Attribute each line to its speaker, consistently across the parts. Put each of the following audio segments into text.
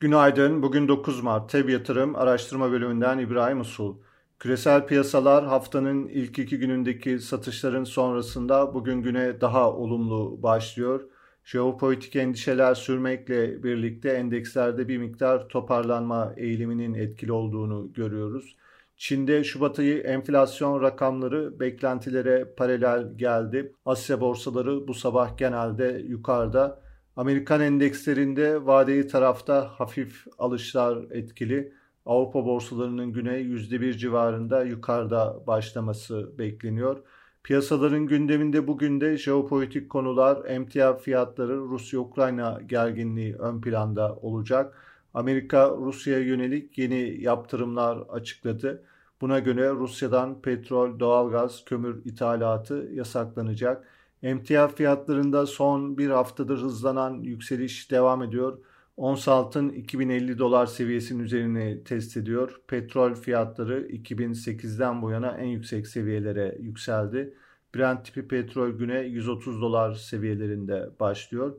Speaker 1: Günaydın. Bugün 9 Mart. TEB Yatırım Araştırma Bölümünden İbrahim Usul. Küresel piyasalar haftanın ilk iki günündeki satışların sonrasında bugün güne daha olumlu başlıyor. Jeopolitik endişeler sürmekle birlikte endekslerde bir miktar toparlanma eğiliminin etkili olduğunu görüyoruz. Çin'de Şubat ayı enflasyon rakamları beklentilere paralel geldi. Asya borsaları bu sabah genelde yukarıda. Amerikan endekslerinde vadeli tarafta hafif alışlar etkili. Avrupa borsalarının güne %1 civarında yukarıda başlaması bekleniyor. Piyasaların gündeminde bugün de jeopolitik konular, emtia fiyatları, Rusya-Ukrayna gerginliği ön planda olacak. Amerika Rusya'ya yönelik yeni yaptırımlar açıkladı. Buna göre Rusya'dan petrol, doğalgaz, kömür ithalatı yasaklanacak. Emtia fiyatlarında son bir haftadır hızlanan yükseliş devam ediyor. Ons altın 2050 dolar seviyesinin üzerine test ediyor. Petrol fiyatları 2008'den bu yana en yüksek seviyelere yükseldi. Brent tipi petrol güne 130 dolar seviyelerinde başlıyor.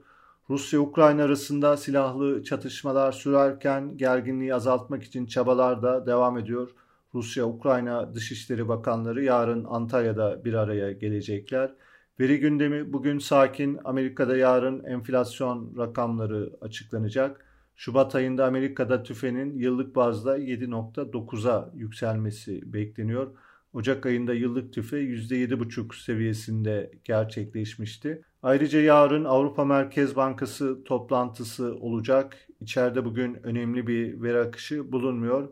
Speaker 1: Rusya-Ukrayna arasında silahlı çatışmalar sürerken gerginliği azaltmak için çabalar da devam ediyor. Rusya-Ukrayna Dışişleri Bakanları yarın Antalya'da bir araya gelecekler. Veri gündemi bugün sakin. Amerika'da yarın enflasyon rakamları açıklanacak. Şubat ayında Amerika'da tüfenin yıllık bazda 7.9'a yükselmesi bekleniyor. Ocak ayında yıllık tüfe %7,5 seviyesinde gerçekleşmişti. Ayrıca yarın Avrupa Merkez Bankası toplantısı olacak. İçeride bugün önemli bir veri akışı bulunmuyor.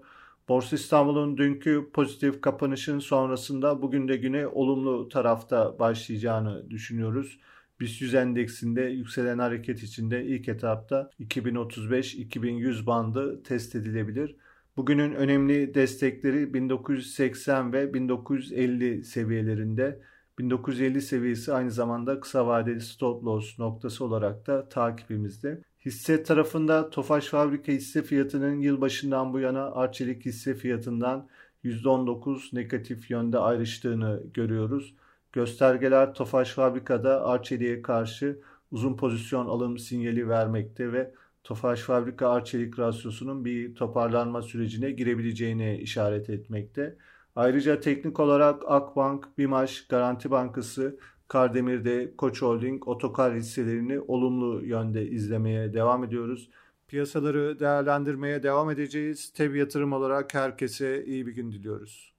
Speaker 1: Borsa İstanbul'un dünkü pozitif kapanışın sonrasında bugün de güne olumlu tarafta başlayacağını düşünüyoruz. BIST 100 endeksinde yükselen hareket içinde ilk etapta 2035-2100 bandı test edilebilir. Bugünün önemli destekleri 1980 ve 1950 seviyelerinde. 1950 seviyesi aynı zamanda kısa vadeli stop loss noktası olarak da takibimizde. Hisse tarafında Tofaş Fabrika hisse fiyatının yılbaşından bu yana Arçelik hisse fiyatından %19 negatif yönde ayrıştığını görüyoruz. Göstergeler Tofaş Fabrika'da Arçelik'e karşı uzun pozisyon alım sinyali vermekte ve Tofaş Fabrika Arçelik rasyosunun bir toparlanma sürecine girebileceğini işaret etmekte. Ayrıca teknik olarak Akbank, Bimaş, Garanti Bankası Kardemir'de Koç Holding, Otokar hisselerini olumlu yönde izlemeye devam ediyoruz. Piyasaları değerlendirmeye devam edeceğiz. Tev yatırım olarak herkese iyi bir gün diliyoruz.